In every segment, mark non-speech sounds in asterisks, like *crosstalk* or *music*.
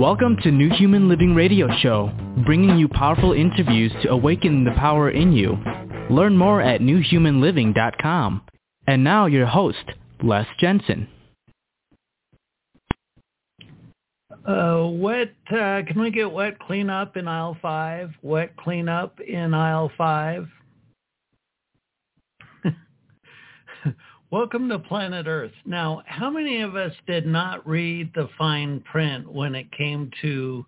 Welcome to New Human Living Radio Show, bringing you powerful interviews to awaken the power in you. Learn more at newhumanliving.com. And now your host, Les Jensen. Uh, wet, uh, can we get wet cleanup in aisle five? Wet cleanup in aisle five? Welcome to Planet Earth. Now, how many of us did not read the fine print when it came to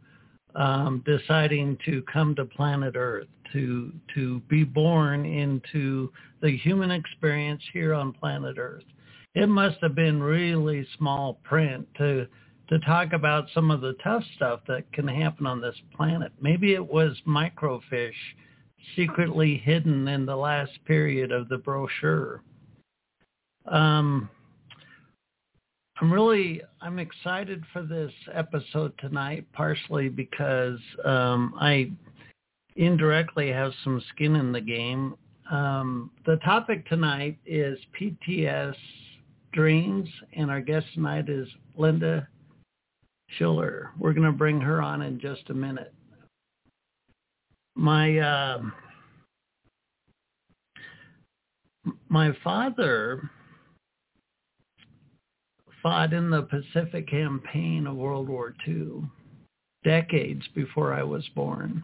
um, deciding to come to Planet Earth, to to be born into the human experience here on Planet Earth? It must have been really small print to to talk about some of the tough stuff that can happen on this planet. Maybe it was microfiche secretly hidden in the last period of the brochure um, I'm really I'm excited for this episode tonight, partially because um, I indirectly have some skin in the game. Um, the topic tonight is PTS dreams, and our guest tonight is Linda Schiller. We're going to bring her on in just a minute. My uh, my father fought in the Pacific campaign of World War II, decades before I was born.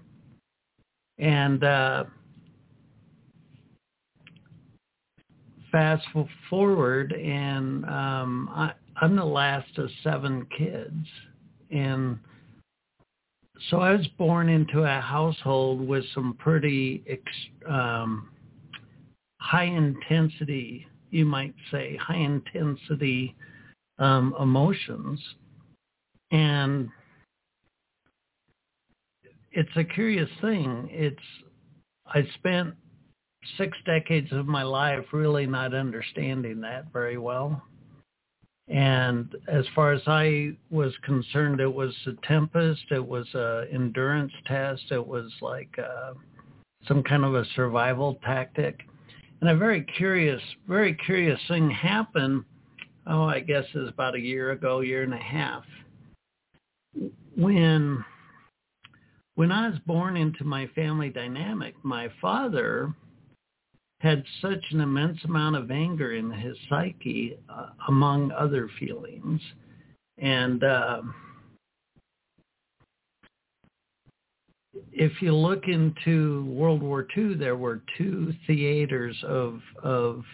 And uh, fast forward, and um, I, I'm the last of seven kids. And so I was born into a household with some pretty um, high intensity, you might say, high intensity um, emotions. And it's a curious thing. It's I spent six decades of my life really not understanding that very well. And as far as I was concerned, it was a tempest. It was a endurance test. It was like uh, some kind of a survival tactic. And a very curious, very curious thing happened oh, I guess it was about a year ago, year and a half, when when I was born into my family dynamic, my father had such an immense amount of anger in his psyche, uh, among other feelings, and uh, if you look into World War II, there were two theaters of of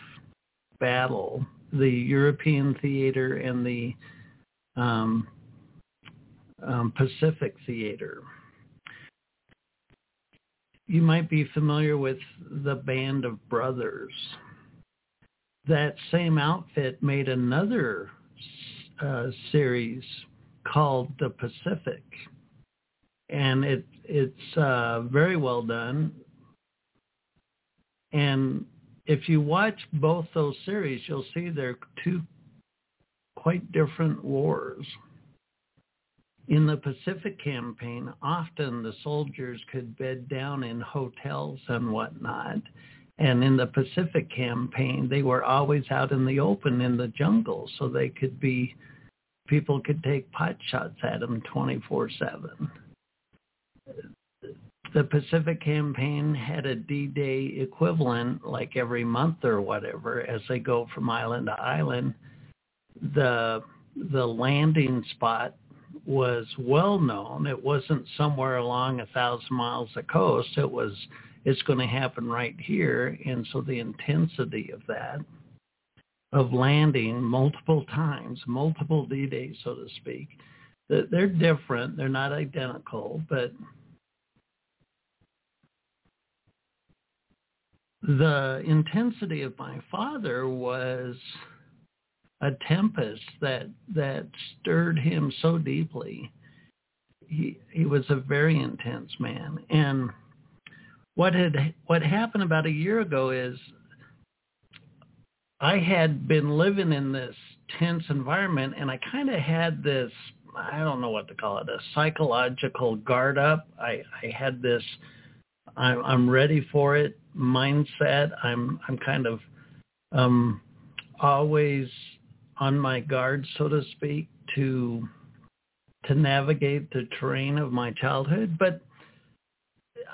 battle the European theater and the um, um, Pacific theater. You might be familiar with the Band of Brothers. That same outfit made another uh, series called The Pacific, and it it's uh, very well done. And if you watch both those series, you'll see they're two quite different wars. In the Pacific campaign, often the soldiers could bed down in hotels and whatnot. And in the Pacific campaign, they were always out in the open in the jungle, so they could be, people could take pot shots at them 24-7 the Pacific Campaign had a D-Day equivalent like every month or whatever as they go from island to island. The the landing spot was well known. It wasn't somewhere along a thousand miles of coast. It was it's going to happen right here, and so the intensity of that of landing multiple times, multiple D-days, so to speak, they're different. They're not identical, but the intensity of my father was a tempest that that stirred him so deeply. He he was a very intense man, and what had what happened about a year ago is I had been living in this tense environment, and I kind of had this I don't know what to call it a psychological guard up. I I had this I'm I'm ready for it mindset. I'm I'm kind of um, always on my guard, so to speak, to to navigate the terrain of my childhood, but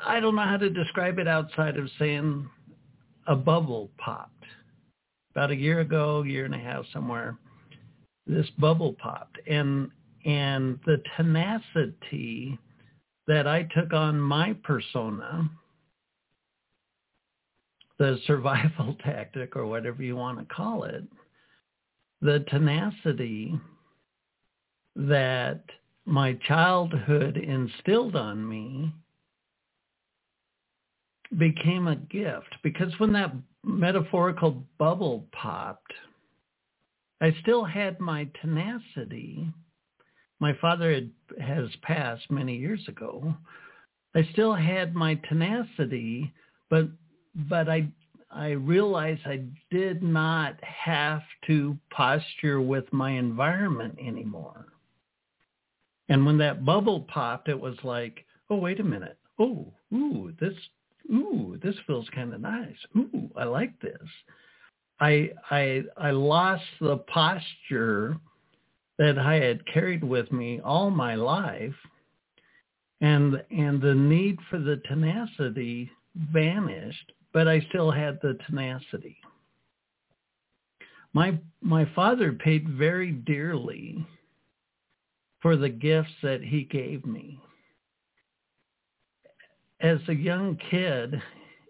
I don't know how to describe it outside of saying a bubble popped. About a year ago, year and a half somewhere, this bubble popped. And and the tenacity that I took on my persona, the *laughs* survival tactic or whatever you want to call it, the tenacity that my childhood instilled on me became a gift because when that metaphorical bubble popped, I still had my tenacity. My father had, has passed many years ago. I still had my tenacity, but but I I realized I did not have to posture with my environment anymore. And when that bubble popped, it was like, oh wait a minute. Oh, ooh, this ooh, this feels kind of nice. Ooh, I like this. I I I lost the posture that I had carried with me all my life and and the need for the tenacity vanished, but I still had the tenacity. My my father paid very dearly for the gifts that he gave me as a young kid,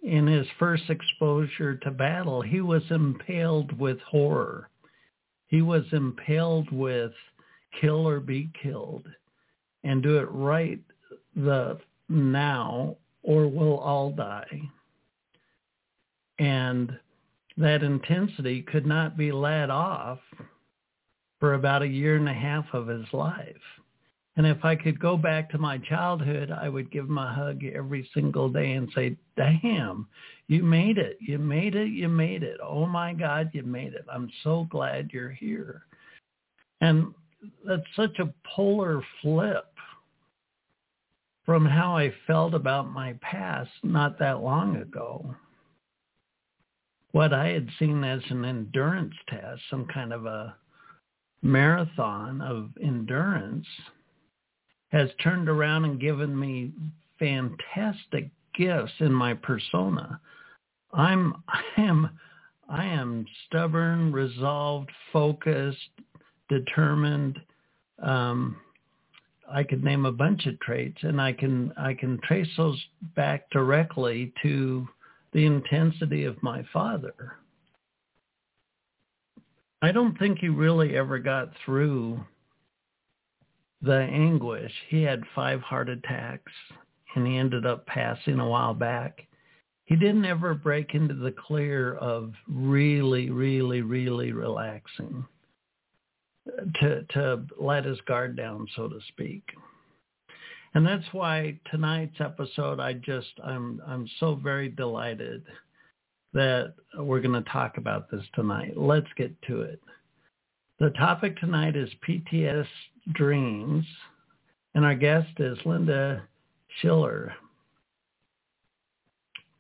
in his first exposure to battle, he was impaled with horror. He was impaled with kill or be killed and do it right the now or we'll all die. And that intensity could not be let off for about a year and a half of his life. And if I could go back to my childhood, I would give him a hug every single day and say, damn, you made it. You made it. You made it. Oh my God, you made it. I'm so glad you're here. And that's such a polar flip from how I felt about my past not that long ago. What I had seen as an endurance test, some kind of a marathon of endurance, has turned around and given me fantastic gifts in my persona. I'm *laughs* I am I am stubborn, resolved, focused, determined. Um, I could name a bunch of traits, and I can I can trace those back directly to the intensity of my father. I don't think he really ever got through the anguish. He had five heart attacks and he ended up passing a while back. He didn't ever break into the clear of really, really, really relaxing to to let his guard down, so to speak. And that's why tonight's episode I just I'm I'm so very delighted that we're going to talk about this tonight. Let's get to it. The topic tonight is PTS dreams, and our guest is Linda Schiller.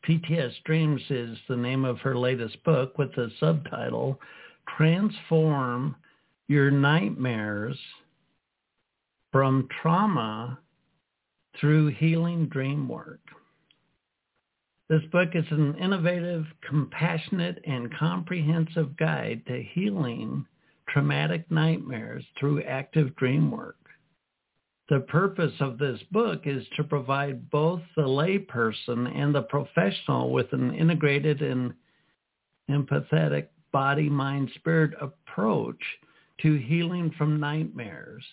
PTS Dreams is the name of her latest book with the subtitle Transform Your Nightmares from Trauma Through Healing Dream Work. This book is an innovative, compassionate, and comprehensive guide to healing traumatic nightmares through active dream work. The purpose of this book is to provide both the layperson and the professional with an integrated and empathetic body, mind, spirit approach to healing from nightmares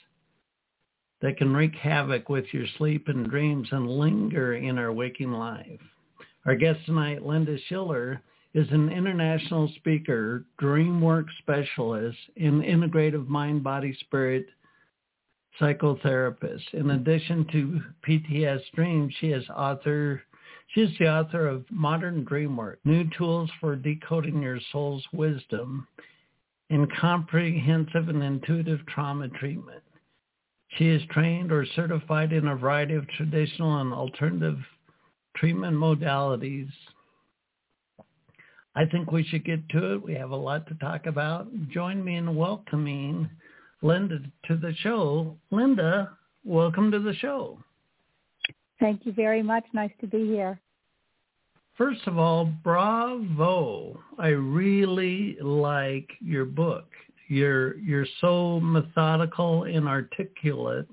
that can wreak havoc with your sleep and dreams and linger in our waking life. Our guest tonight, Linda Schiller, is an international speaker, dream work specialist, and integrative mind-body-spirit psychotherapist. In addition to PTS Dream, she is author. She is the author of Modern Dreamwork: New Tools for Decoding Your Soul's Wisdom in Comprehensive and Intuitive Trauma Treatment. She is trained or certified in a variety of traditional and alternative treatment modalities I think we should get to it. We have a lot to talk about. Join me in welcoming Linda to the show. Linda, welcome to the show. Thank you very much. Nice to be here. First of all, bravo. I really like your book. You're you're so methodical and articulate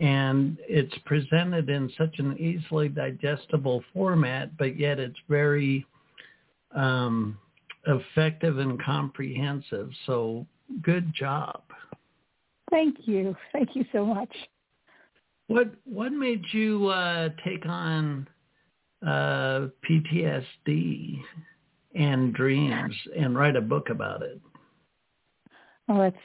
and it's presented in such an easily digestible format, but yet it's very um, effective and comprehensive. So good job. Thank you. Thank you so much. What what made you uh, take on uh, PTSD and dreams and write a book about it? Oh, it's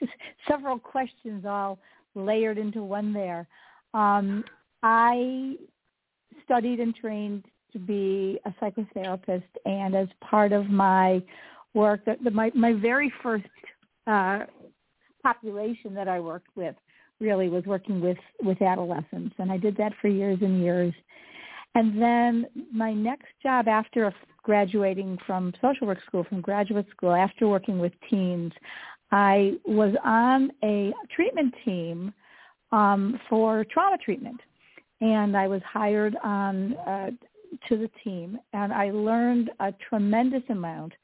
*laughs* several questions all layered into one there. Um, I studied and trained to be a psychotherapist, and as part of my work, the, the, my my very first uh, population that I worked with really was working with with adolescents, and I did that for years and years. And then my next job after graduating from social work school, from graduate school, after working with teens, I was on a treatment team um, for trauma treatment, and I was hired on uh, to the team, and I learned a tremendous amount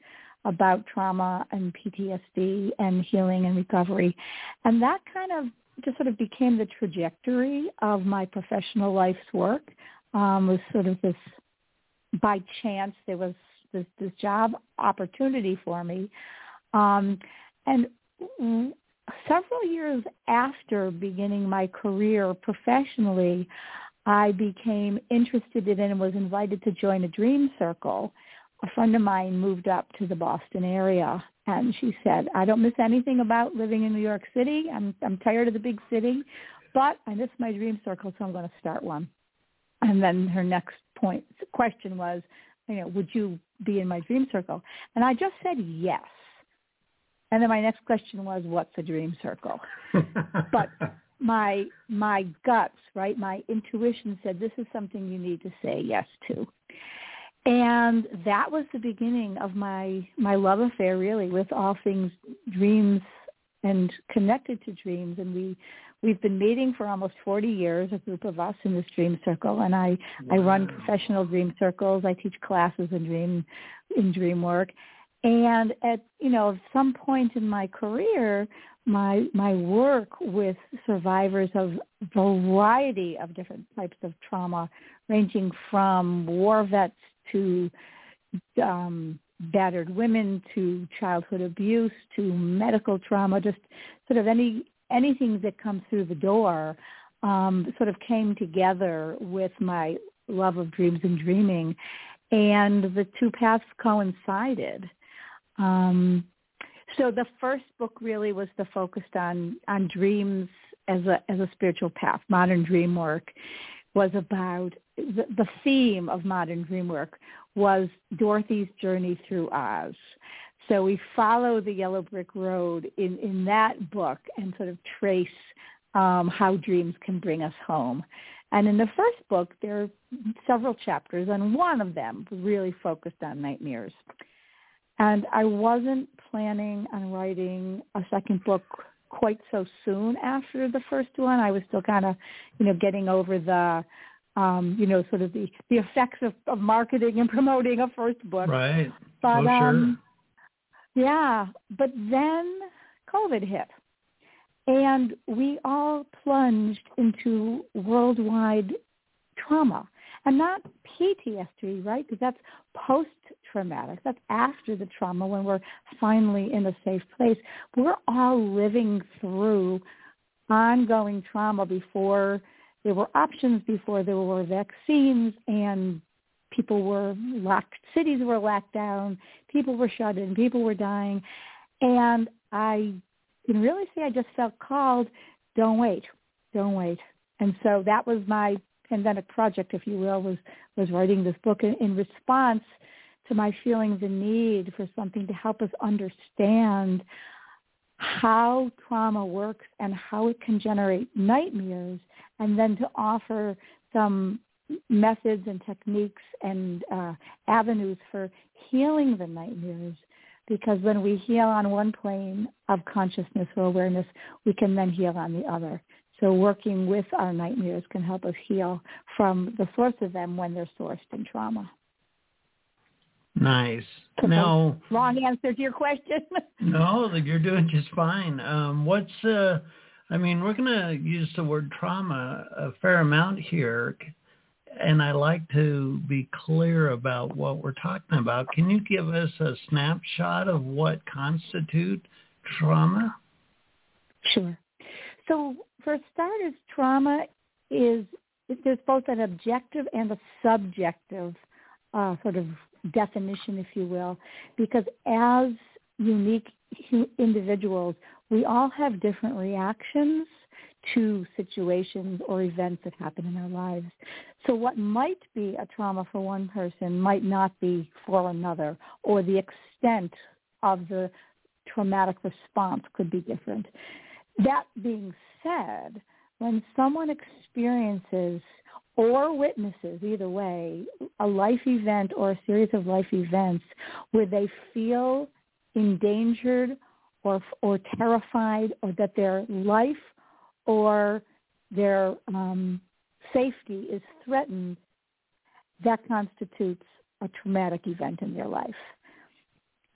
about trauma and PTSD and healing and recovery, and that kind of just sort of became the trajectory of my professional life's work. Um, was sort of this by chance there was this, this job opportunity for me, um, and several years after beginning my career professionally, I became interested in and was invited to join a dream circle. A friend of mine moved up to the Boston area and she said, I don't miss anything about living in New York City. I'm I'm tired of the big city, but I miss my dream circle, so I'm going to start one. And then her next point question was, you know, would you be in my dream circle? And I just said yes. And then my next question was, what's a dream circle? *laughs* but my my guts, right, my intuition said this is something you need to say yes to. And that was the beginning of my my love affair really with all things dreams and connected to dreams. And we we've been meeting for almost 40 years a group of us in this dream circle. And I wow. I run professional dream circles. I teach classes in dream in dream work. And at you know some point in my career my my work with survivors of variety of different types of trauma ranging from war vets to um, battered women to childhood abuse to medical trauma just sort of any anything that comes through the door um, sort of came together with my love of dreams and dreaming and the two paths coincided um, so the first book really was the focused on on dreams as a as a spiritual path. Modern dream work was about the, the theme of modern dream work was Dorothy's journey through Oz. So we follow the yellow brick road in, in that book and sort of trace um, how dreams can bring us home. And in the first book, there are several chapters, and one of them really focused on nightmares. And I wasn't planning on writing a second book quite so soon after the first one. I was still kind of, you know, getting over the, um, you know, sort of the, the effects of, of marketing and promoting a first book. Right. But, oh, sure. um, yeah, but then COVID hit. And we all plunged into worldwide trauma and not PTSD, right? Because that's post-traumatic. That's after the trauma when we're finally in a safe place. We're all living through ongoing trauma before there were options, before there were vaccines, and people were locked, cities were locked down, people were shut in, people were dying. And I can really say I just felt called, don't wait, don't wait. And so that was my pandemic project, if you will, was was writing this book in, in response to my feeling the need for something to help us understand how trauma works and how it can generate nightmares, and then to offer some methods and techniques and uh, avenues for healing the nightmares. Because when we heal on one plane of consciousness or awareness, we can then heal on the other. So working with our nightmares can help us heal from the source of them when they're sourced in trauma. Nice. Now, wrong answer to your question. no, you're doing just fine. Um, what's uh, I mean, we're going to use the word trauma a fair amount here, and I like to be clear about what we're talking about. Can you give us a snapshot of what constitute trauma? Sure. So for starters, trauma is there's both an objective and a subjective uh, sort of definition, if you will, because as unique individuals, we all have different reactions to situations or events that happen in our lives. So what might be a trauma for one person might not be for another, or the extent of the traumatic response could be different. That being said, when someone experiences or witnesses, either way, a life event or a series of life events where they feel endangered or, or terrified or that their life or their um, safety is threatened, that constitutes a traumatic event in their life.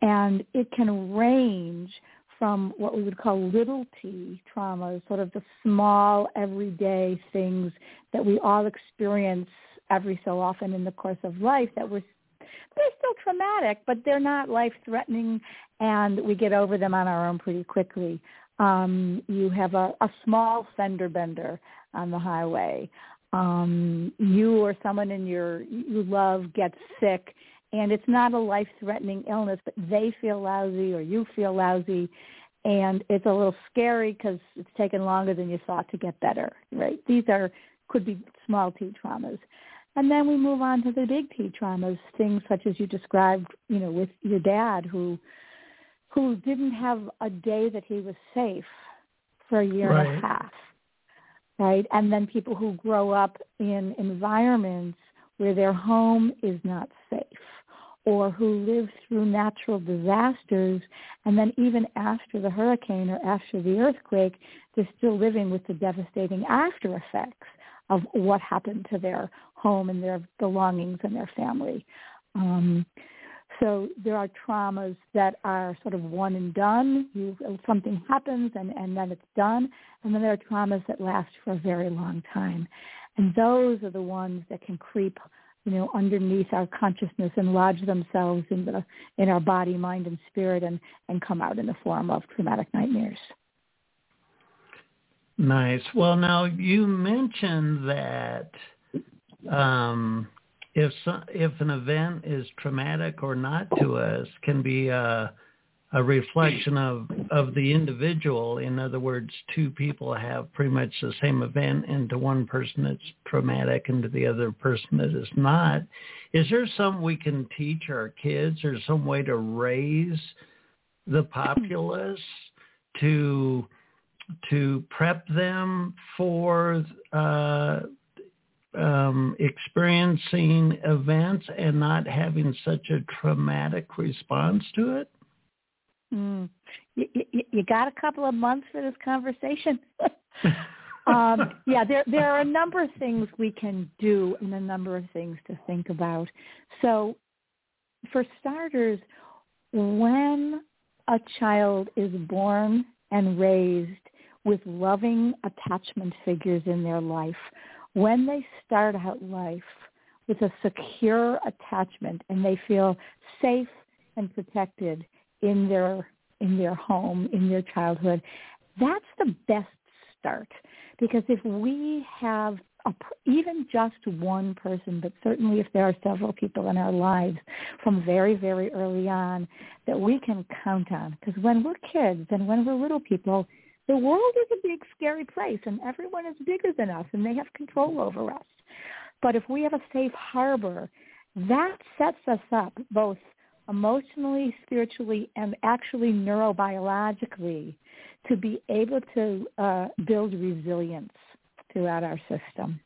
And it can range from what we would call little t traumas, sort of the small everyday things that we all experience every so often in the course of life that we're they're still traumatic, but they're not life threatening and we get over them on our own pretty quickly. Um, you have a, a small fender bender on the highway. Um, you or someone in your you love gets sick and it's not a life-threatening illness, but they feel lousy or you feel lousy, and it's a little scary because it's taken longer than you thought to get better. Right? These are could be small T traumas. And then we move on to the big T traumas, things such as you described, you know, with your dad who who didn't have a day that he was safe for a year right. and a half. Right? And then people who grow up in environments where their home is not safe or who live through natural disasters and then even after the hurricane or after the earthquake, they're still living with the devastating after effects of what happened to their home and their belongings and their family. Um, so there are traumas that are sort of one and done. You, something happens and, and then it's done. And then there are traumas that last for a very long time. And those are the ones that can creep you know, underneath our consciousness and lodge themselves in the in our body, mind, and spirit, and and come out in the form of traumatic nightmares. Nice. Well, now you mentioned that um, if if an event is traumatic or not to us, can be a a reflection of of the individual. In other words, two people have pretty much the same event, and to one person it's traumatic, and to the other person it is not. Is there some we can teach our kids, or some way to raise the populace to to prep them for uh, um, experiencing events and not having such a traumatic response to it? Mm. You, you, you got a couple of months for this conversation. *laughs* um, yeah, there there are a number of things we can do and a number of things to think about. So, for starters, when a child is born and raised with loving attachment figures in their life, when they start out life with a secure attachment and they feel safe and protected in their in their home in their childhood that's the best start because if we have a, even just one person, but certainly if there are several people in our lives from very, very early on that we can count on. Because when we're kids and when we're little people, the world is a big, scary place, and everyone is bigger than us, and they have control over us. But if we have a safe harbor, that sets us up both emotionally, spiritually, and actually neurobiologically to be able to uh, build resilience throughout our system.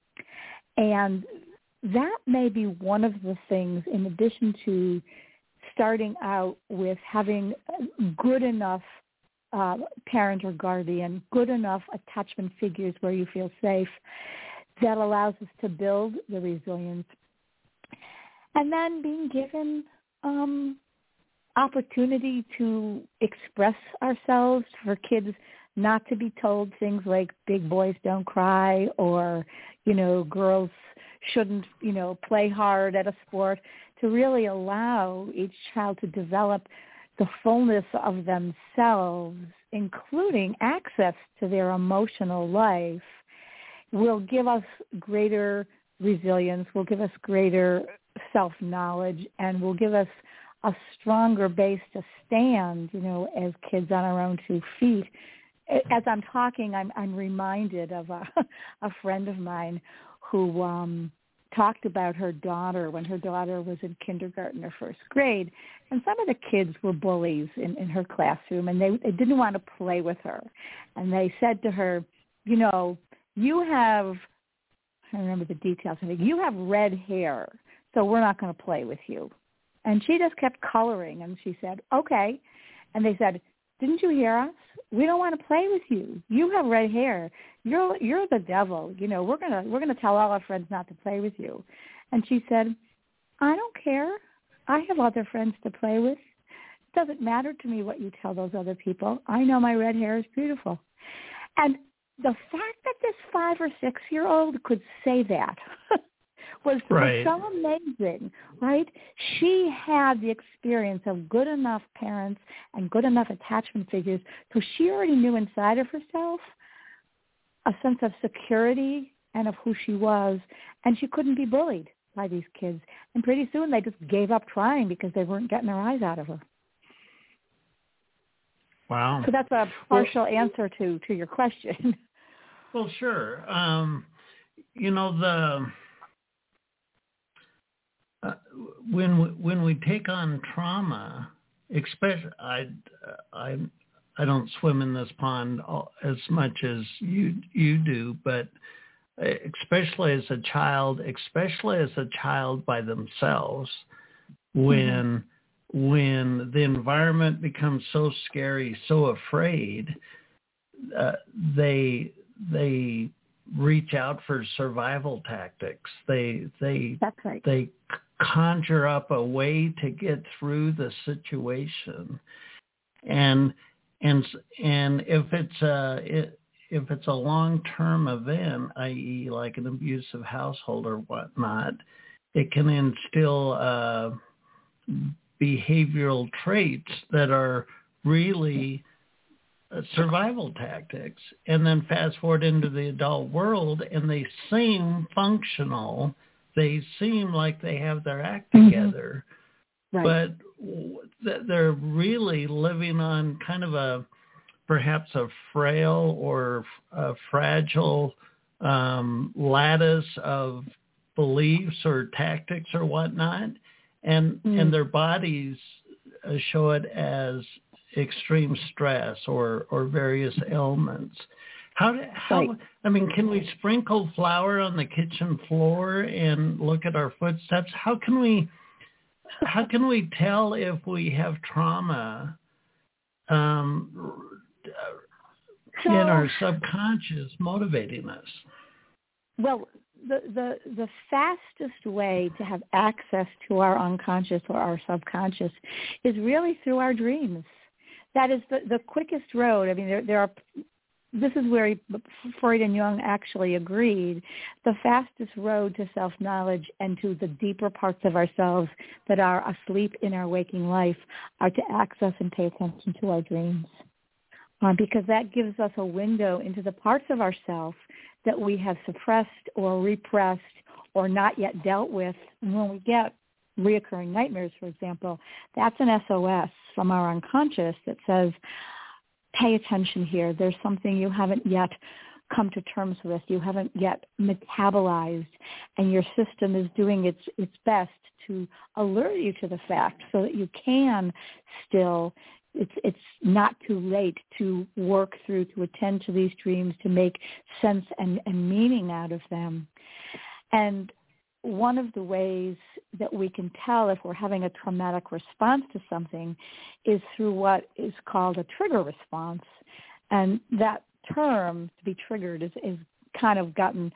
And that may be one of the things, in addition to starting out with having good enough uh, parent or guardian, good enough attachment figures where you feel safe, that allows us to build the resilience. And then being given um, opportunity to express ourselves for kids not to be told things like big boys don't cry or, you know, girls shouldn't, you know, play hard at a sport, to really allow each child to develop the fullness of themselves, including access to their emotional life, will give us greater resilience, will give us greater self-knowledge, and will give us a stronger base to stand, you know, as kids on our own two feet. As I'm talking, I'm, I'm reminded of a, *laughs* a friend of mine who um, talked about her daughter when her daughter was in kindergarten or first grade, and some of the kids were bullies in, in her classroom, and they, they didn't want to play with her, and they said to her, you know, you have, I remember the details. I think you have red hair, so we're not going to play with you. And she just kept coloring, and she said, okay. And they said, didn't you hear us? We don't want to play with you. You have red hair. You're you're the devil. You know, we're gonna we're gonna tell all our friends not to play with you. And she said, I don't care. I have other friends to play with. It doesn't matter to me what you tell those other people. I know my red hair is beautiful. And the fact that this five or six year old could say that *laughs* was, right. was so amazing, right? She had the experience of good enough parents and good enough attachment figures, so she already knew inside of herself a sense of security and of who she was, and she couldn't be bullied by these kids. And pretty soon they just gave up trying because they weren't getting their eyes out of her. Wow. So that's a partial well, answer to to your question. Well, sure. Um, you know the uh, when we, when we take on trauma, especially I I I don't swim in this pond as much as you you do, but especially as a child, especially as a child by themselves, when mm-hmm. when the environment becomes so scary, so afraid, uh, they they reach out for survival tactics. They they right. they conjure up a way to get through the situation, and and and if it's a if it's a long term event, i.e., like an abusive household or whatnot, it can instill uh, behavioral traits that are really uh, survival tactics and then fast forward into the adult world and they seem functional they seem like they have their act mm-hmm. together mm-hmm. right. but they're really living on kind of a perhaps a frail or a fragile um, lattice of beliefs or tactics or whatnot and mm. and their bodies uh, show it as extreme stress or, or various ailments. How, do, how right. I mean, can we sprinkle flour on the kitchen floor and look at our footsteps? How can we how can we tell if we have trauma um, so, in our subconscious motivating us? Well, the, the the fastest way to have access to our unconscious or our subconscious is really through our dreams that is the, the quickest road. I mean, there, there are, this is where Freud and Jung actually agreed. The fastest road to self-knowledge and to the deeper parts of ourselves that are asleep in our waking life are to access and pay attention to our dreams. Uh, because that gives us a window into the parts of ourselves that we have suppressed or repressed or not yet dealt with. And when we get reoccurring nightmares, for example, that's an SOS from our unconscious that says, pay attention here. There's something you haven't yet come to terms with. You haven't yet metabolized, and your system is doing its its best to alert you to the fact so that you can still it's it's not too late to work through to attend to these dreams to make sense and, and meaning out of them and one of the ways that we can tell if we're having a traumatic response to something is through what is called a trigger response. And that term, to be triggered, is, is kind of gotten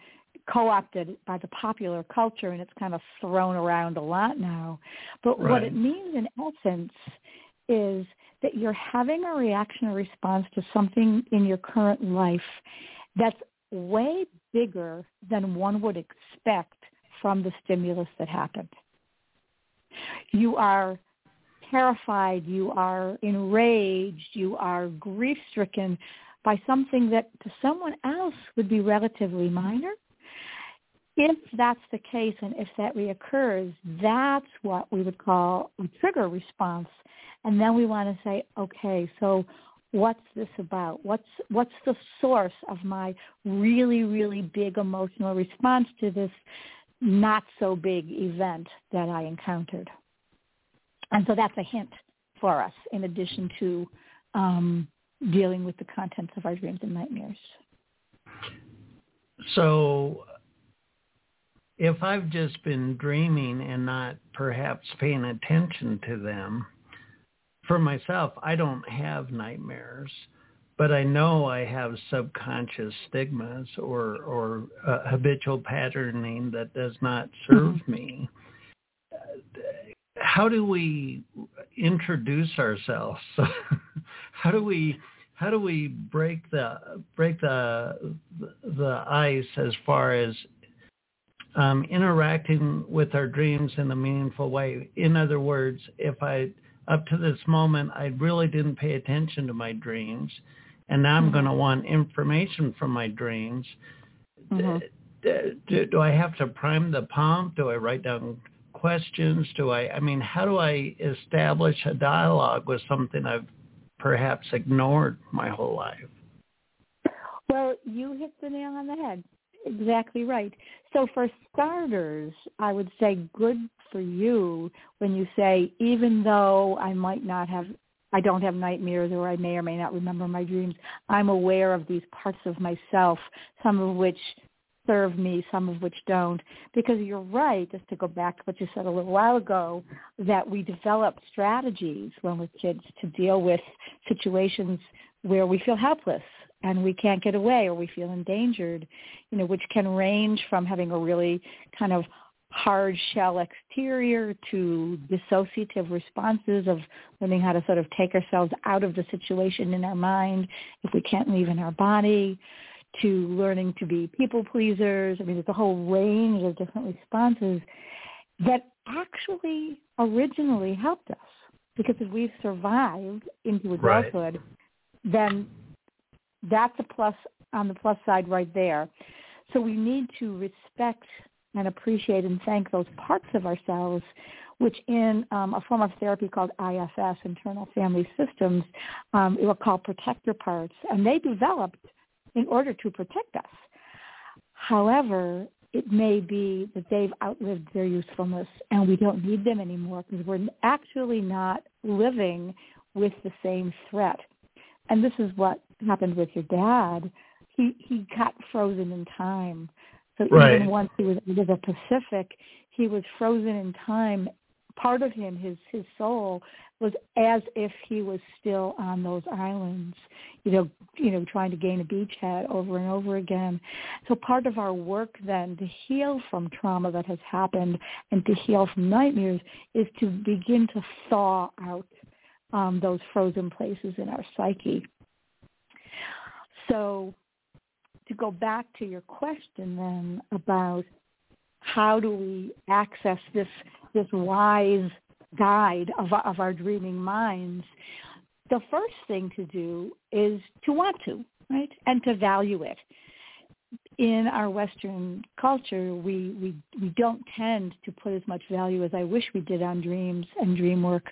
co-opted by the popular culture and it's kind of thrown around a lot now. But right. what it means in essence is that you're having a reaction or response to something in your current life that's way bigger than one would expect from the stimulus that happened. You are terrified, you are enraged, you are grief-stricken by something that to someone else would be relatively minor. If that's the case and if that reoccurs, that's what we would call a trigger response. And then we want to say, okay, so what's this about? What's what's the source of my really really big emotional response to this not so big event that I encountered? And so that's a hint for us, in addition to um, dealing with the contents of our dreams and nightmares. So if I've just been dreaming and not perhaps paying attention to them, for myself, I don't have nightmares, but I know I have subconscious stigmas or or uh, habitual patterning that does not serve mm-hmm. me. How do we introduce ourselves? *laughs* how do we how do we break the break the the ice as far as um, interacting with our dreams in a meaningful way? In other words, if I up to this moment, I really didn't pay attention to my dreams, and now I'm mm-hmm. going to want information from my dreams. Mm-hmm. Do, do, do I have to prime the pump? Do I write down questions? Do I? I mean, how do I establish a dialogue with something I've perhaps ignored my whole life? Well, you hit the nail on the head. Exactly right. So for starters, I would say good for you when you say, even though I might not have, I don't have nightmares or I may or may not remember my dreams, I'm aware of these parts of myself, some of which serve me, some of which don't. Because you're right, just to go back to what you said a little while ago, that we develop strategies when we're kids to deal with situations where we feel helpless and we can't get away or we feel endangered, you know, which can range from having a really kind of hard shell exterior to dissociative responses of learning how to sort of take ourselves out of the situation in our mind if we can't leave in our body to learning to be people pleasers. I mean, there's a whole range of different responses that actually originally helped us because if we've survived into adulthood, right. then that's a plus on the plus side right there. So we need to respect and appreciate and thank those parts of ourselves, which in um, a form of therapy called IFS, Internal Family Systems, um, it was called protector parts, and they developed in order to protect us. However, it may be that they've outlived their usefulness and we don't need them anymore because we're actually not living with the same threat. And this is what happened with your dad. He he got frozen in time so right. even once he was into the Pacific, he was frozen in time. Part of him, his his soul, was as if he was still on those islands, you know, you know, trying to gain a beachhead over and over again. So part of our work then to heal from trauma that has happened and to heal from nightmares is to begin to thaw out um, those frozen places in our psyche. So to go back to your question then about how do we access this this wise guide of, of our dreaming minds, the first thing to do is to want to, right, and to value it in our Western culture, we, we, we don't tend to put as much value as I wish we did on dreams and dream work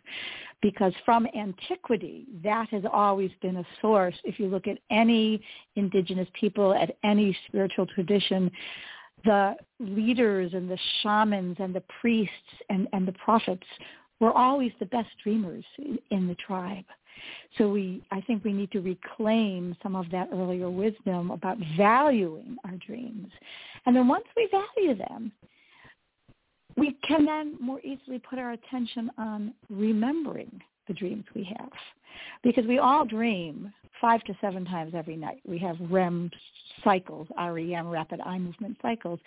because from antiquity, that has always been a source. If you look at any indigenous people, at any spiritual tradition, the leaders and the shamans and the priests and, and the prophets were always the best dreamers in the tribe. So we, I think we need to reclaim some of that earlier wisdom about valuing our dreams. And then once we value them, we can then more easily put our attention on remembering the dreams we have. Because we all dream five to seven times every night. We have REM cycles, REM, rapid eye movement cycles.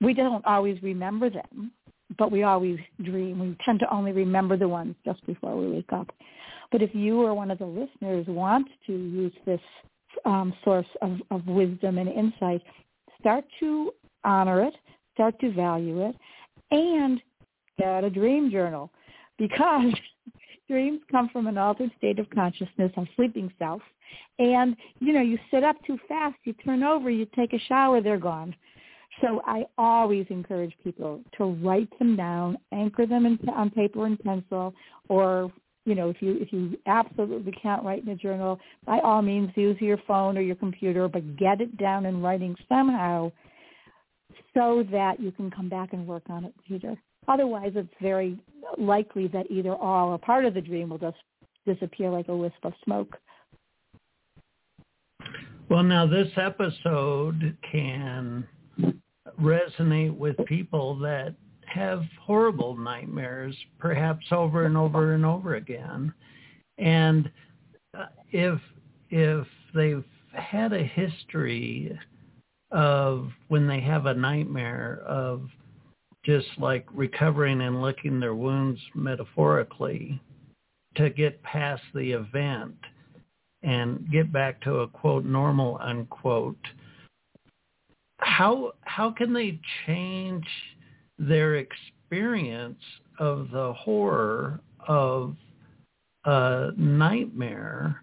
We don't always remember them, but we always dream. We tend to only remember the ones just before we wake up. But if you or one of the listeners wants to use this um, source of, of wisdom and insight, start to honor it, start to value it, and get a dream journal because *laughs* dreams come from an altered state of consciousness, our sleeping self. And, you know, you sit up too fast, you turn over, you take a shower, they're gone. So I always encourage people to write them down, anchor them in, on paper and pencil, or you know, if you if you absolutely can't write in a journal, by all means use your phone or your computer, but get it down in writing somehow so that you can come back and work on it later. Otherwise, it's very likely that either all or part of the dream will just disappear like a wisp of smoke. Well, now this episode can resonate with people that have horrible nightmares, perhaps over and over and over again. And uh, if if they've had a history of when they have a nightmare of just like recovering and licking their wounds metaphorically to get past the event and get back to a quote normal unquote how how can they change their experience of the horror of a nightmare.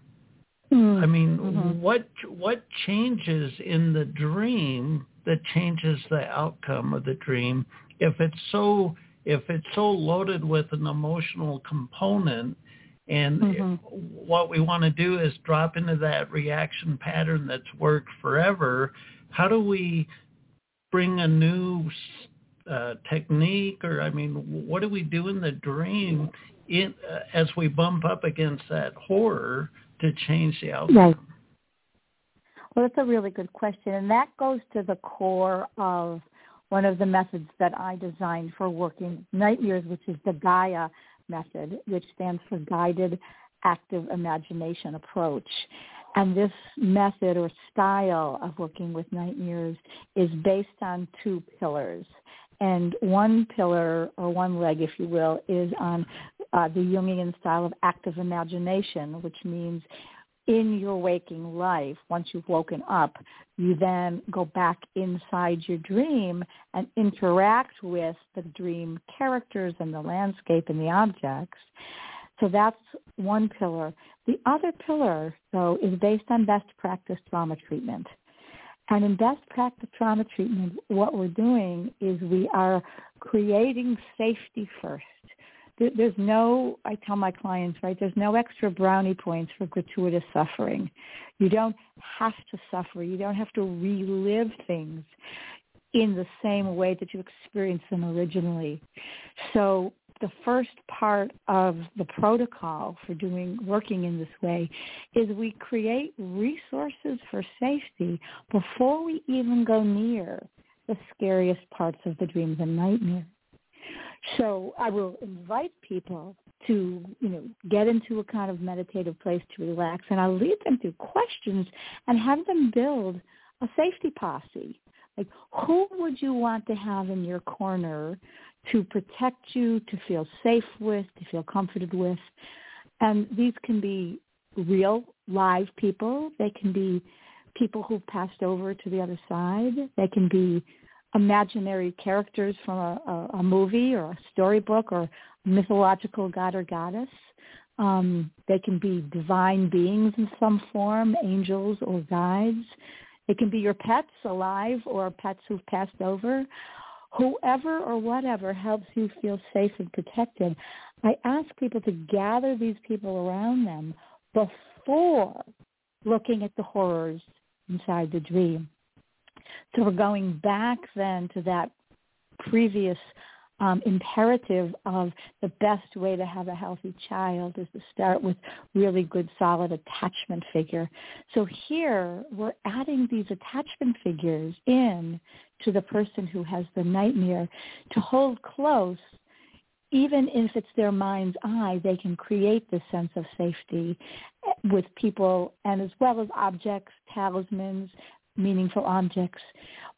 Mm-hmm. I mean, mm-hmm. what what changes in the dream that changes the outcome of the dream if it's so if it's so loaded with an emotional component and mm-hmm. what we want to do is drop into that reaction pattern that's worked forever how do we bring a new uh, technique or I mean, what do we do in the dream in, uh, as we bump up against that horror to change the outcome? Right. Well, that's a really good question, and that goes to the core of one of the methods that I designed for working nightmares, which is the Gaia method, which stands for Guided Active Imagination Approach. And this method or style of working with nightmares is based on two pillars. And one pillar, or one leg, if you will, is on uh, the Jungian style of active imagination, which means in your waking life, once you've woken up, you then go back inside your dream and interact with the dream characters and the landscape and the objects. So that's one pillar. The other pillar, though, is based on best practice trauma treatment. And in best practice trauma treatment, what we're doing is we are creating safety first. There's no, I tell my clients, right, there's no extra brownie points for gratuitous suffering. You don't have to suffer. You don't have to relive things in the same way that you experienced them originally. So the first part of the protocol for doing working in this way is we create resources for safety before we even go near the scariest parts of the dreams and nightmares. So I will invite people to, you know, get into a kind of meditative place to relax and I'll lead them through questions and have them build a safety posse. Like who would you want to have in your corner to protect you, to feel safe with, to feel comforted with. And these can be real live people. They can be people who've passed over to the other side. They can be imaginary characters from a, a, a movie or a storybook or mythological god or goddess. Um, they can be divine beings in some form, angels or guides. It can be your pets alive or pets who've passed over whoever or whatever helps you feel safe and protected, I ask people to gather these people around them before looking at the horrors inside the dream. So we're going back then to that previous um, imperative of the best way to have a healthy child is to start with really good solid attachment figure. So here we're adding these attachment figures in to the person who has the nightmare to hold close even if it's their mind's eye, they can create this sense of safety with people and as well as objects, talismans, meaningful objects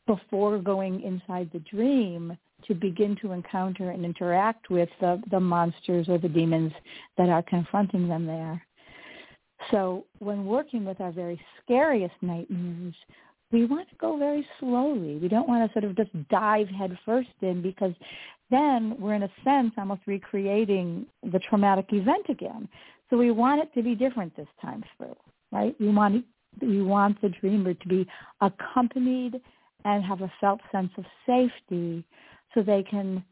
before going inside the dream to begin to encounter and interact with the, the monsters or the demons that are confronting them there. So when working with our very scariest nightmares, we want to go very slowly. We don't want to sort of just dive headfirst in because then we're in a sense almost recreating the traumatic event again. So we want it to be different this time through, right? We want we want the dreamer to be accompanied and have a felt sense of safety so they can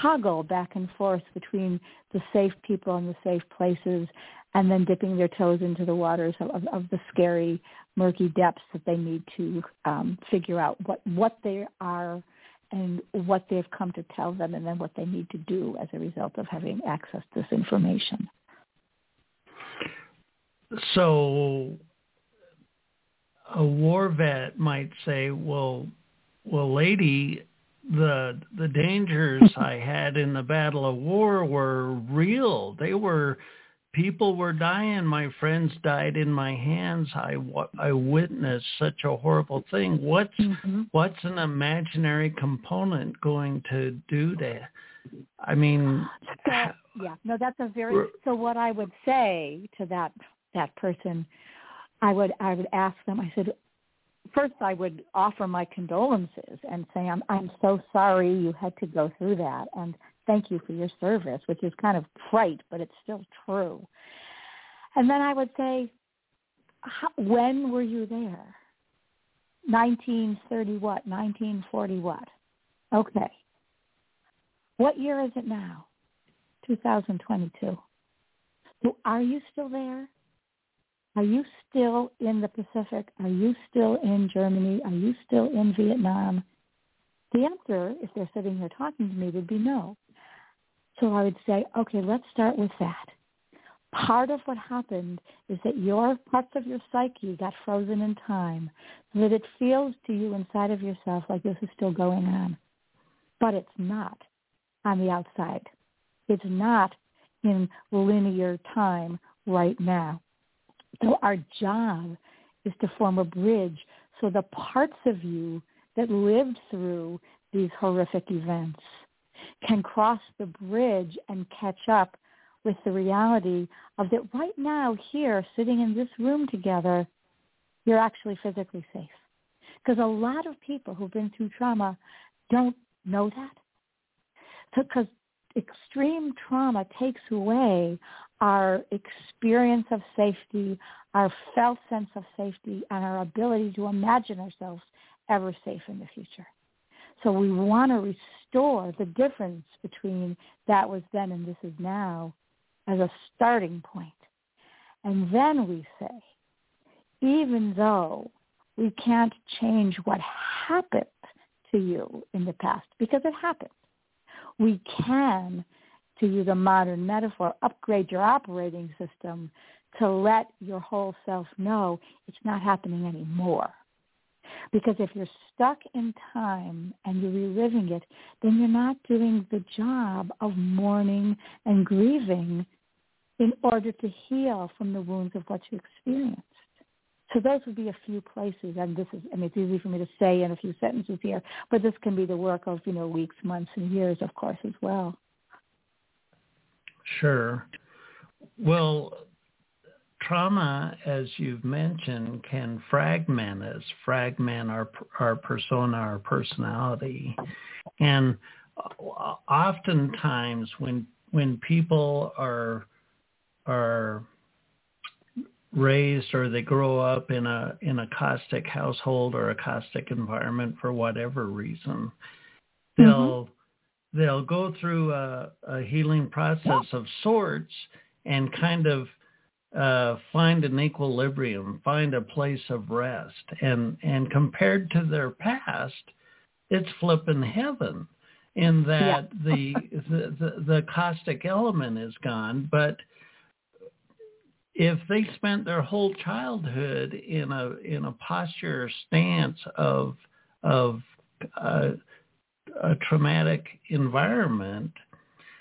toggle back and forth between the safe people and the safe places and then dipping their toes into the waters of, of, of the scary, murky depths that they need to um, figure out what, what they are and what they've come to tell them and then what they need to do as a result of having access to this information. So a war vet might say, well, well, lady, the the dangers *laughs* I had in the Battle of War were real. They were people were dying. My friends died in my hands. I I witnessed such a horrible thing. What's mm-hmm. what's an imaginary component going to do to? I mean, so, yeah, no, that's a very. So what I would say to that that person, I would I would ask them. I said, first I would offer my condolences and say I'm I'm so sorry you had to go through that and thank you for your service, which is kind of trite, but it's still true. And then I would say, when were you there? 1930 what? 1940 what? Okay. What year is it now? 2022. So are you still there? Are you still in the Pacific? Are you still in Germany? Are you still in Vietnam? The answer, if they're sitting here talking to me, would be no. So I would say, okay, let's start with that. Part of what happened is that your parts of your psyche got frozen in time so that it feels to you inside of yourself like this is still going on. But it's not on the outside. It's not in linear time right now. So our job is to form a bridge so the parts of you that lived through these horrific events can cross the bridge and catch up with the reality of that right now here sitting in this room together, you're actually physically safe. Because a lot of people who've been through trauma don't know that. Because extreme trauma takes away our experience of safety, our felt sense of safety, and our ability to imagine ourselves ever safe in the future. So we want to restore the difference between that was then and this is now as a starting point. And then we say, even though we can't change what happened to you in the past, because it happened, we can, to use a modern metaphor, upgrade your operating system to let your whole self know it's not happening anymore. Because if you're stuck in time and you're reliving it, then you're not doing the job of mourning and grieving in order to heal from the wounds of what you experienced. So those would be a few places, and this is, I mean, it's easy for me to say in a few sentences here, but this can be the work of, you know, weeks, months, and years, of course, as well. Sure. Well, trauma, as you've mentioned, can fragment us, fragment our our persona, our personality, and oftentimes when when people are are raised or they grow up in a in a caustic household or a caustic environment for whatever reason, they'll mm-hmm. They'll go through a, a healing process of sorts and kind of uh, find an equilibrium, find a place of rest. And, and compared to their past, it's flipping heaven. in that yeah. the, *laughs* the, the the caustic element is gone, but if they spent their whole childhood in a in a posture stance of of uh, a traumatic environment,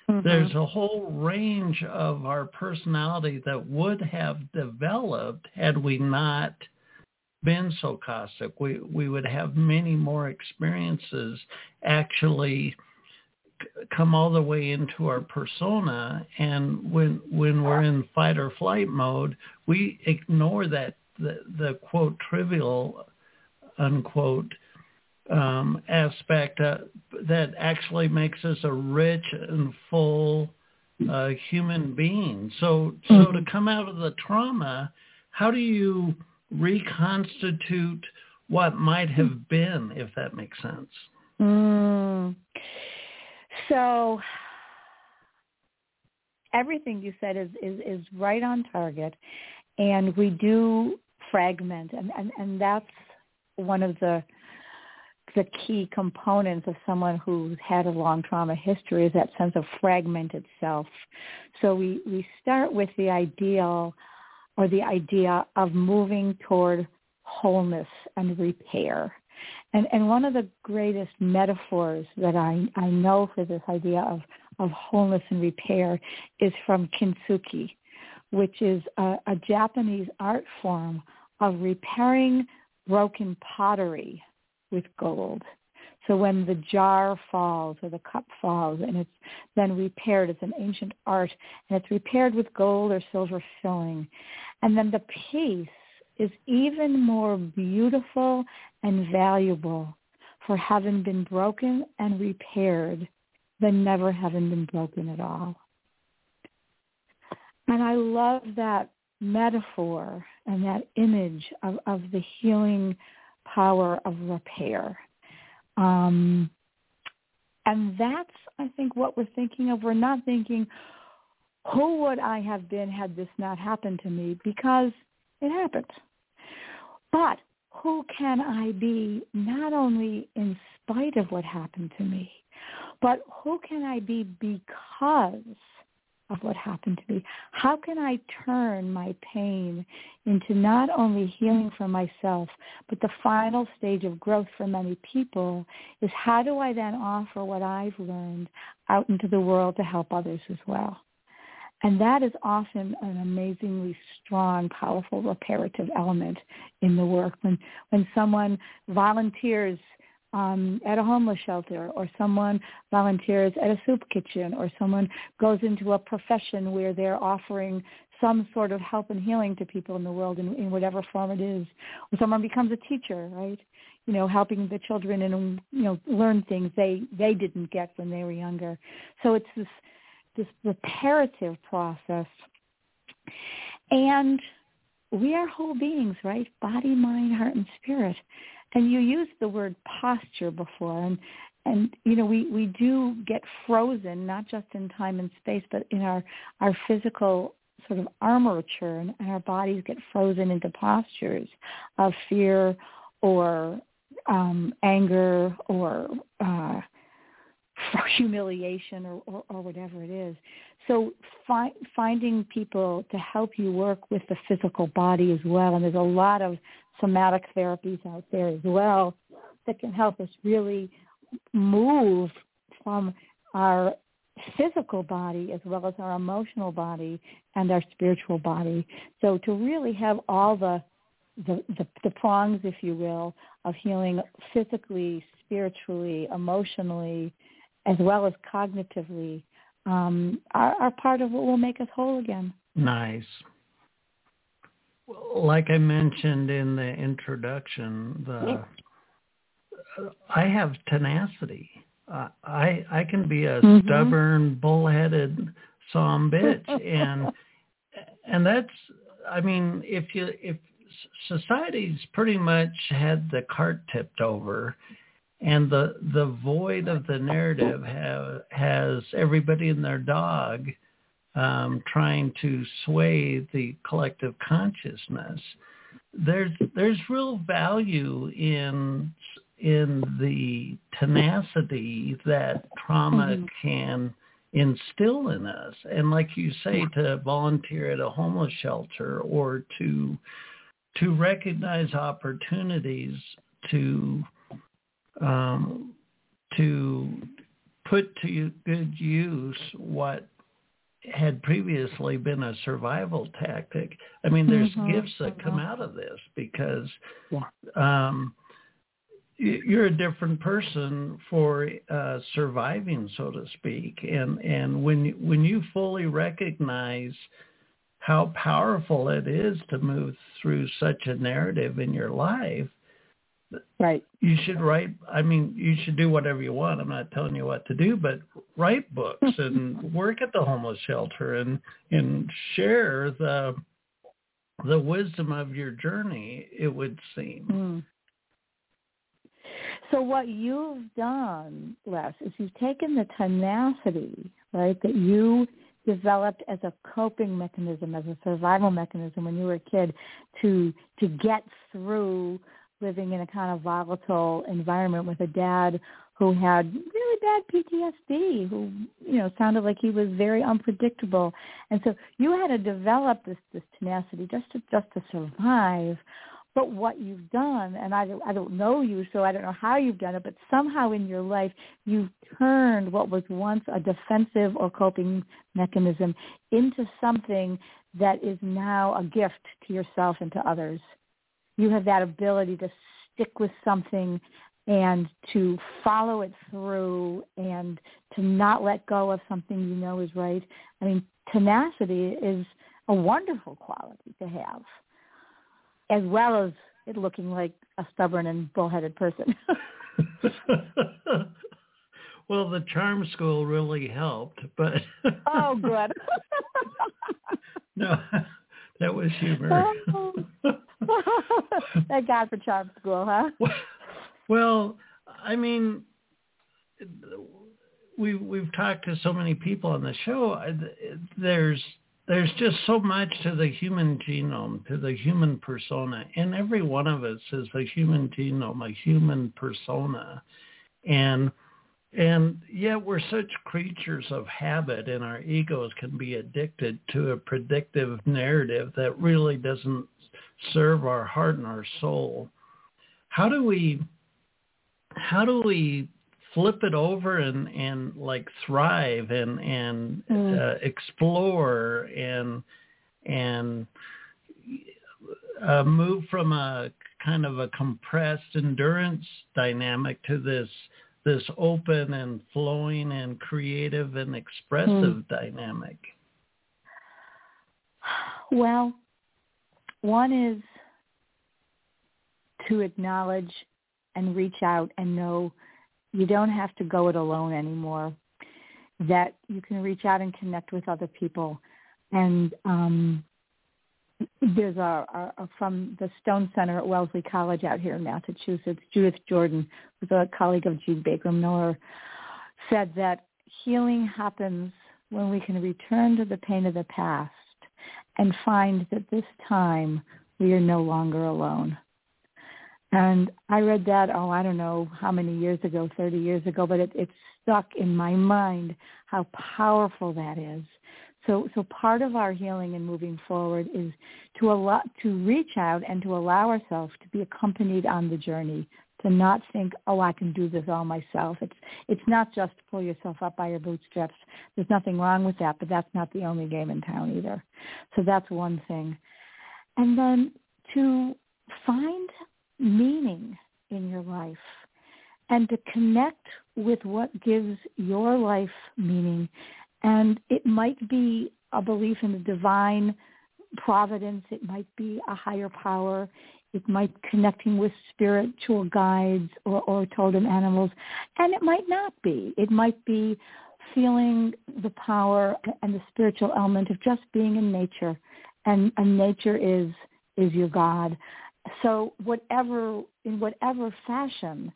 mm-hmm. there's a whole range of our personality that would have developed had we not been so caustic. We we would have many more experiences actually come all the way into our persona and when when we're in fight or flight mode we ignore that the, the quote trivial unquote um, aspect uh, that actually makes us a rich and full uh, human being so so mm-hmm. to come out of the trauma how do you reconstitute what might have been if that makes sense mm. So everything you said is, is, is right on target. And we do fragment and, and, and that's one of the the key components of someone who's had a long trauma history is that sense of fragmented self. So we, we start with the ideal or the idea of moving toward wholeness and repair. And, and one of the greatest metaphors that I, I know for this idea of, of wholeness and repair is from kintsugi, which is a, a Japanese art form of repairing broken pottery with gold. So when the jar falls or the cup falls and it's then repaired, it's an ancient art and it's repaired with gold or silver filling. And then the piece is even more beautiful and valuable for having been broken and repaired than never having been broken at all. And I love that metaphor and that image of, of the healing power of repair. Um, and that's, I think, what we're thinking of. We're not thinking, who would I have been had this not happened to me? Because it happened. But who can I be not only in spite of what happened to me, but who can I be because of what happened to me? How can I turn my pain into not only healing for myself, but the final stage of growth for many people is how do I then offer what I've learned out into the world to help others as well? And that is often an amazingly strong, powerful reparative element in the work. When when someone volunteers um, at a homeless shelter, or someone volunteers at a soup kitchen, or someone goes into a profession where they're offering some sort of help and healing to people in the world in, in whatever form it is, or someone becomes a teacher, right? You know, helping the children and you know learn things they they didn't get when they were younger. So it's this this reparative process. And we are whole beings, right? Body, mind, heart, and spirit. And you used the word posture before, and and you know we we do get frozen not just in time and space, but in our our physical sort of armature, and, and our bodies get frozen into postures of fear or um, anger or uh, for humiliation or, or, or whatever it is. So fi- finding people to help you work with the physical body as well, and there's a lot of somatic therapies out there as well that can help us really move from our physical body as well as our emotional body and our spiritual body. So to really have all the the, the, the prongs, if you will, of healing physically, spiritually, emotionally, as well as cognitively um, are, are part of what will make us whole again. Nice. Like I mentioned in the introduction, the I have tenacity. Uh, I I can be a mm-hmm. stubborn, bullheaded some bitch, *laughs* and and that's I mean if you if society's pretty much had the cart tipped over and the the void of the narrative have, has everybody and their dog um, trying to sway the collective consciousness. There's there's real value in in the tenacity that trauma mm-hmm. can instill in us. And like you say, to volunteer at a homeless shelter or to to recognize opportunities to um, to put to good use what had previously been a survival tactic. I mean, there's mm-hmm. gifts that come mm-hmm. out of this because yeah. um, you're a different person for uh, surviving, so to speak. And and when when you fully recognize how powerful it is to move through such a narrative in your life, right? You should write. I mean, you should do whatever you want. I'm not telling you what to do, but write books and *laughs* work at the homeless shelter and and share the the wisdom of your journey. It would seem. Mm so what you've done, Les, is you've taken the tenacity, right, that you developed as a coping mechanism, as a survival mechanism when you were a kid to to get through living in a kind of volatile environment with a dad who had really bad PTSD, who you know sounded like he was very unpredictable, and so you had to develop this this tenacity just to just to survive, but what you've done, and I I don't know you, so I don't know how you've done it, but somehow in your life you've turned what was once a defensive or coping mechanism into something that is now a gift to yourself and to others. You have that ability to stick with something and to follow it through and to not let go of something you know is right. I mean, tenacity is a wonderful quality to have as well as it looking like a stubborn and bullheaded person. *laughs* *laughs* well, the charm school really helped, but *laughs* oh, good. no, that was humor. *laughs* Thank God for charm school, huh? Well, I mean, we we've talked to so many people on the show. There's there's just so much to the human genome, to the human persona. And every one of us is a human genome, a human persona. And and yet we're such creatures of habit and our egos can be addicted to a predictive narrative that really doesn't serve our heart and our soul. How do we how do we flip it over and and like thrive and and mm. uh, explore and and uh, move from a kind of a compressed endurance dynamic to this this open and flowing and creative and expressive mm. dynamic well one is to acknowledge and reach out and know you don't have to go it alone anymore. That you can reach out and connect with other people. And um, there's a, a, a from the Stone Center at Wellesley College out here in Massachusetts, Judith Jordan, who's a colleague of Jean Baker Miller, said that healing happens when we can return to the pain of the past and find that this time we are no longer alone. And I read that, oh, I don't know how many years ago, 30 years ago, but it, it stuck in my mind how powerful that is. So, so part of our healing and moving forward is to allow, to reach out and to allow ourselves to be accompanied on the journey, to not think, oh, I can do this all myself. It's, it's not just pull yourself up by your bootstraps. There's nothing wrong with that, but that's not the only game in town either. So that's one thing. And then to find meaning in your life and to connect with what gives your life meaning. And it might be a belief in the divine providence. It might be a higher power. It might connecting with spiritual guides or, or totem animals. And it might not be. It might be feeling the power and the spiritual element of just being in nature. And, and nature is is your God so whatever in whatever fashion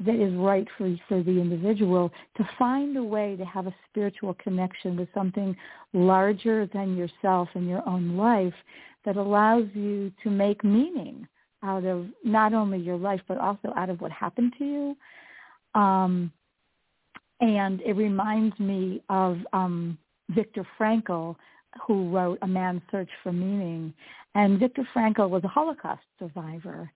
that is right for for the individual to find a way to have a spiritual connection with something larger than yourself and your own life that allows you to make meaning out of not only your life but also out of what happened to you. Um, and it reminds me of um, Viktor Frankl, who wrote A Man's Search for Meaning. And Viktor Frankl was a Holocaust survivor.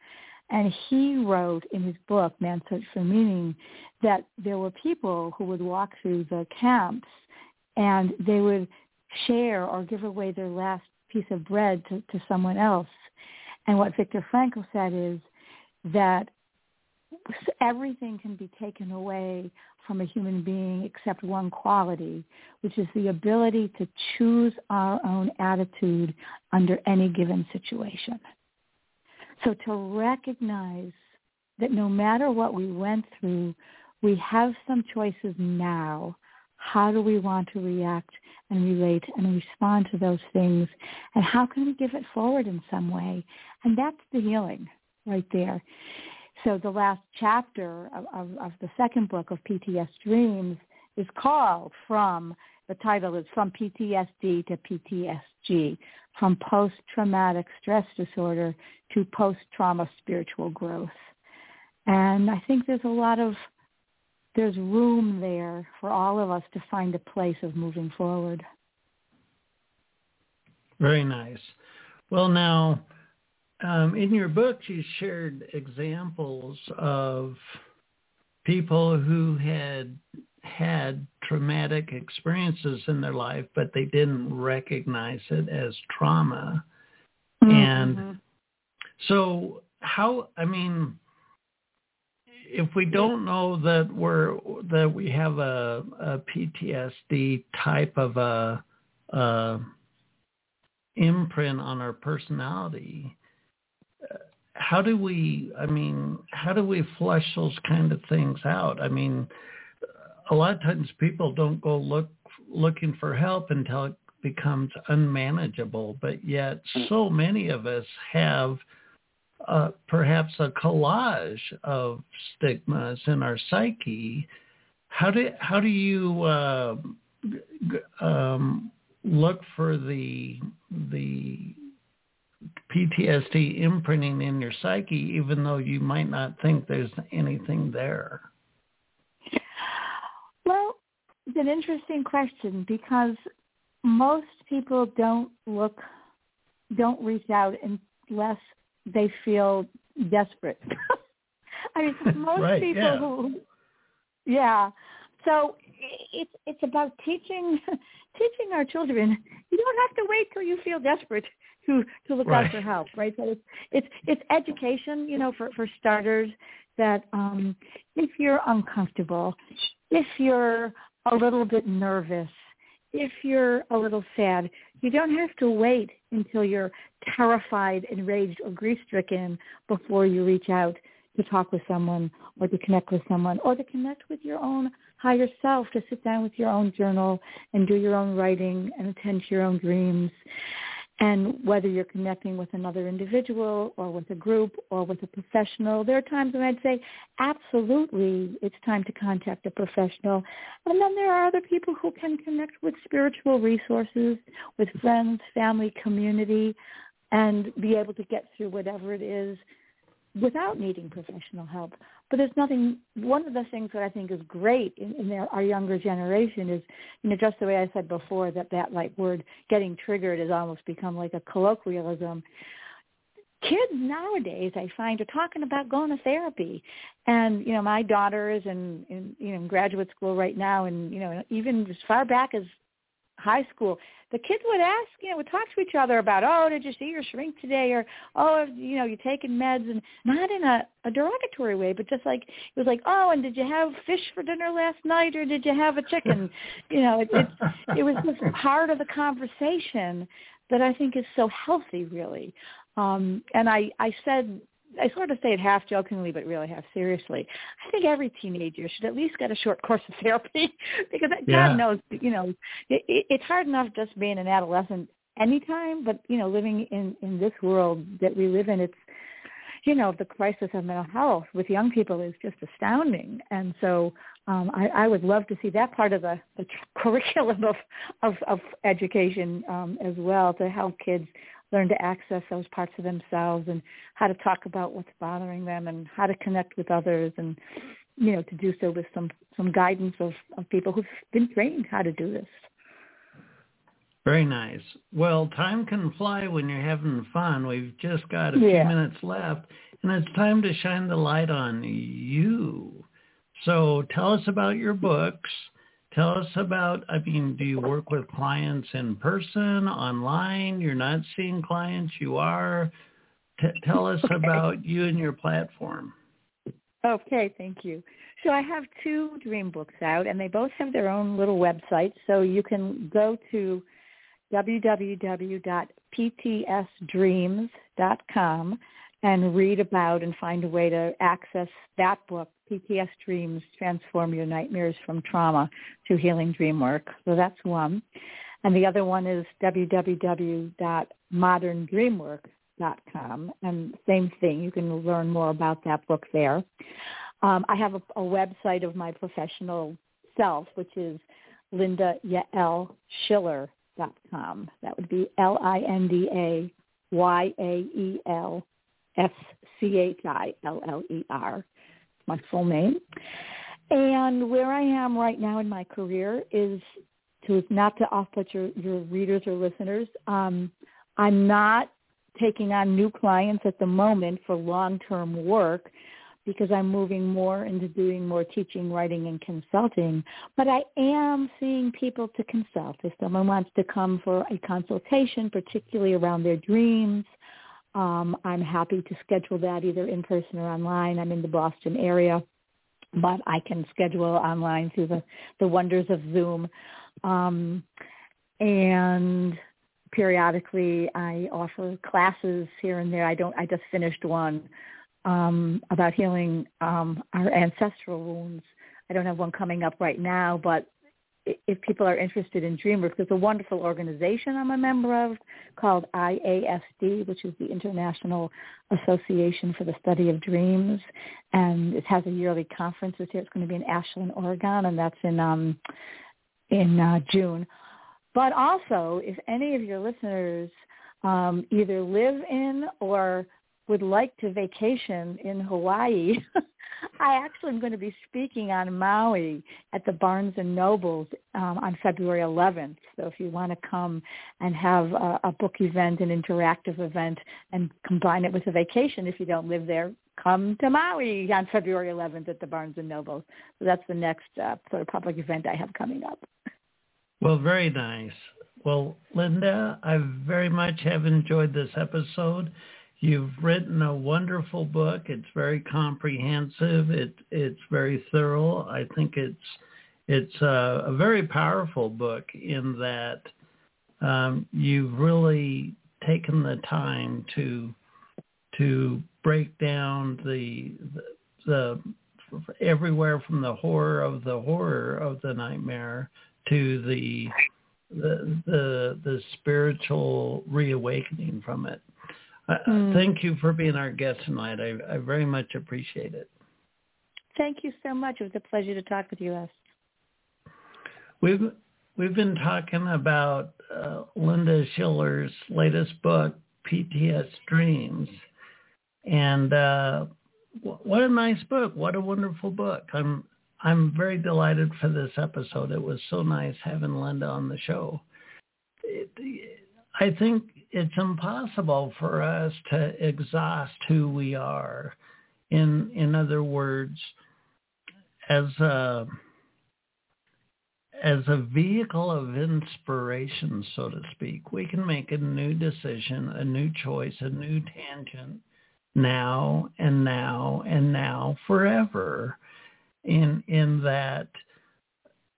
And he wrote in his book, Man's Search for Meaning, that there were people who would walk through the camps and they would share or give away their last piece of bread to, to someone else. And what Viktor Frankl said is that everything can be taken away from a human being except one quality, which is the ability to choose our own attitude under any given situation. So to recognize that no matter what we went through, we have some choices now. How do we want to react and relate and respond to those things? And how can we give it forward in some way? And that's the healing right there. So the last chapter of, of, of the second book of PTS Dreams is called from, the title is From PTSD to PTSG, from post-traumatic stress disorder to post-trauma spiritual growth. And I think there's a lot of, there's room there for all of us to find a place of moving forward. Very nice. Well, now, um, in your book, you shared examples of people who had had traumatic experiences in their life, but they didn't recognize it as trauma. Mm-hmm. And so how, I mean, if we don't know that we're, that we have a, a PTSD type of a, a imprint on our personality, how do we i mean how do we flush those kind of things out? I mean a lot of times people don't go look looking for help until it becomes unmanageable but yet mm. so many of us have uh, perhaps a collage of stigmas in our psyche how do how do you uh, um, look for the the PTSD imprinting in your psyche, even though you might not think there's anything there? Well, it's an interesting question because most people don't look, don't reach out unless they feel desperate. *laughs* I mean, *laughs* most right, people yeah. who, yeah. So it's it's about teaching *laughs* teaching our children. You don't have to wait till you feel desperate to to look right. out for help, right? So it's it's it's education, you know, for for starters. That um, if you're uncomfortable, if you're a little bit nervous, if you're a little sad, you don't have to wait until you're terrified, enraged, or grief-stricken before you reach out to talk with someone or to connect with someone or to connect with your own higher self, to sit down with your own journal and do your own writing and attend to your own dreams. And whether you're connecting with another individual or with a group or with a professional, there are times when I'd say, absolutely, it's time to contact a professional. And then there are other people who can connect with spiritual resources, with friends, family, community, and be able to get through whatever it is without needing professional help. But there's nothing. One of the things that I think is great in, in their, our younger generation is, you know, just the way I said before that that like word getting triggered has almost become like a colloquialism. Kids nowadays, I find, are talking about going to therapy, and you know, my daughter is in, in you know in graduate school right now, and you know, even as far back as high school, the kids would ask, you know, would talk to each other about, oh, did you see your shrink today? Or, oh, you know, you're taking meds? And not in a, a derogatory way, but just like, it was like, oh, and did you have fish for dinner last night or did you have a chicken? *laughs* you know, it, it, it was just *laughs* part of the conversation that I think is so healthy, really. Um, and I, I said I sort of say it half jokingly, but really half seriously. I think every teenager should at least get a short course of *laughs* therapy because yeah. God knows, you know, it, it, it's hard enough just being an adolescent anytime, but you know, living in in this world that we live in, it's you know, the crisis of mental health with young people is just astounding. And so um, I, I would love to see that part of the, the *laughs* curriculum of, of, of education um, as well to help kids learn to access those parts of themselves and how to talk about what's bothering them and how to connect with others and you know to do so with some some guidance of, of people who've been trained how to do this. Very nice. Well, time can fly when you're having fun. We've just got a Yeah. few minutes left, and it's time to shine the light on you. So tell us about your books. Tell us about, I mean, do you work with clients in person, online? You're not seeing clients, you are. T- tell us *laughs* Okay. about you and your platform. Okay, thank you. So I have two dream books out, and they both have their own little websites. So you can go to www.ptsdreams.com and read about and find a way to access that book, PTS Dreams, Transform Your Nightmares from Trauma to Healing Dream Work. So that's one. And the other one is www.moderndreamwork.com. And same thing, you can learn more about that book there. Um, I have a, a website of my professional self, which is lindayaelschiller.com. That would be L-I-N-D-A-Y-A-E-L S-C-H-I-L-L-E-R. My full name. And where I am right now in my career is to not to off-put your, your readers or listeners. Um, I'm not taking on new clients at the moment for long-term work because I'm moving more into doing more teaching, writing, and consulting. But I am seeing people to consult. If someone wants to come for a consultation, particularly around their dreams, um, I'm happy to schedule that either in person or online. I'm in the Boston area, but I can schedule online through the, the wonders of Zoom. Um, and periodically I offer classes here and there. I don't, I just finished one um, about healing um, our ancestral wounds. I don't have one coming up right now, but if people are interested in DreamWorks, there's a wonderful organization I'm a member of called IASD, which is the International Association for the Study of Dreams, and it has a yearly conference this year. It's going to be in Ashland, Oregon, and that's in um, in uh, June. But also, if any of your listeners um, either live in or would like to vacation in Hawaii, *laughs* I actually am going to be speaking on Maui at the Barnes and Nobles um, on February 11th. So if you want to come and have a, a book event, an interactive event, and combine it with a vacation, if you don't live there, come to Maui on February 11th at the Barnes and Nobles. So that's the next uh, sort of public event I have coming up. Well, very nice. Well, Linda, I very much have enjoyed this episode. You've written a wonderful book. It's very comprehensive. It it's very thorough. I think it's it's a, a very powerful book in that um, you've really taken the time to to break down the, the the everywhere from the horror of the horror of the nightmare to the the the, the spiritual reawakening from it. Uh, Mm. Thank you for being our guest tonight. I, I very much appreciate it. Thank you so much. It was a pleasure to talk with you, Les. We've we've been talking about uh, Linda Schiller's latest book, PTS Dreams, and uh, wh- what a nice book! What a wonderful book! I'm I'm very delighted for this episode. It was so nice having Linda on the show. It, I think it's impossible for us to exhaust who we are. In in other words, as a as a vehicle of inspiration, so to speak, we can make a new decision, a new choice, a new tangent now and now and now forever. In in that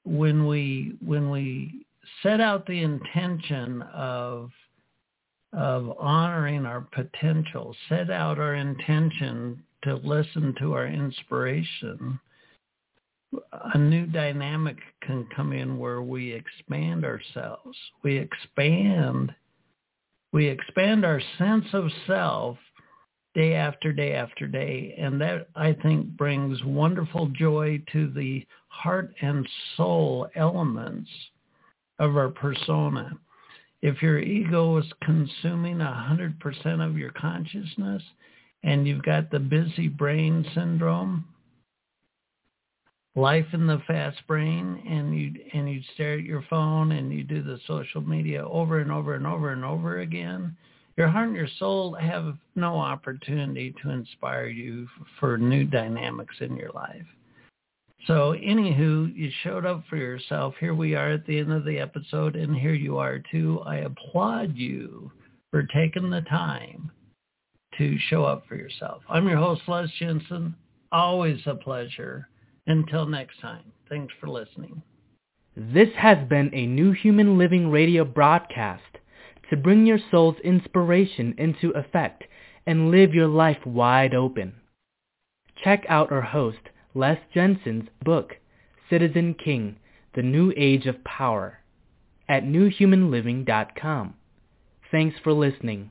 when we when we set out the intention of of honoring our potential, set out our intention to listen to our inspiration, a new dynamic can come in where we expand ourselves. We expand we expand our sense of self day after day after day. And that I think brings wonderful joy to the heart and soul elements of our persona. If your ego is consuming 100% of your consciousness and you've got the busy brain syndrome, life in the fast brain and you and you stare at your phone and you do the social media over and over and over and over again your heart and your soul have no opportunity to inspire you for new dynamics in your life so anywho you showed up for yourself. Here we are at the end of the episode and here you are too. I applaud you for taking the time to show up for yourself. I'm your host les jensen. Always a pleasure. Until next time, thanks for listening. This has been a New Human Living radio broadcast to bring your soul's inspiration into effect and live your life wide open. Check out our host, Les Jensen's book, Citizen King, The New Age of Power, at newhumanliving.com. Thanks for listening.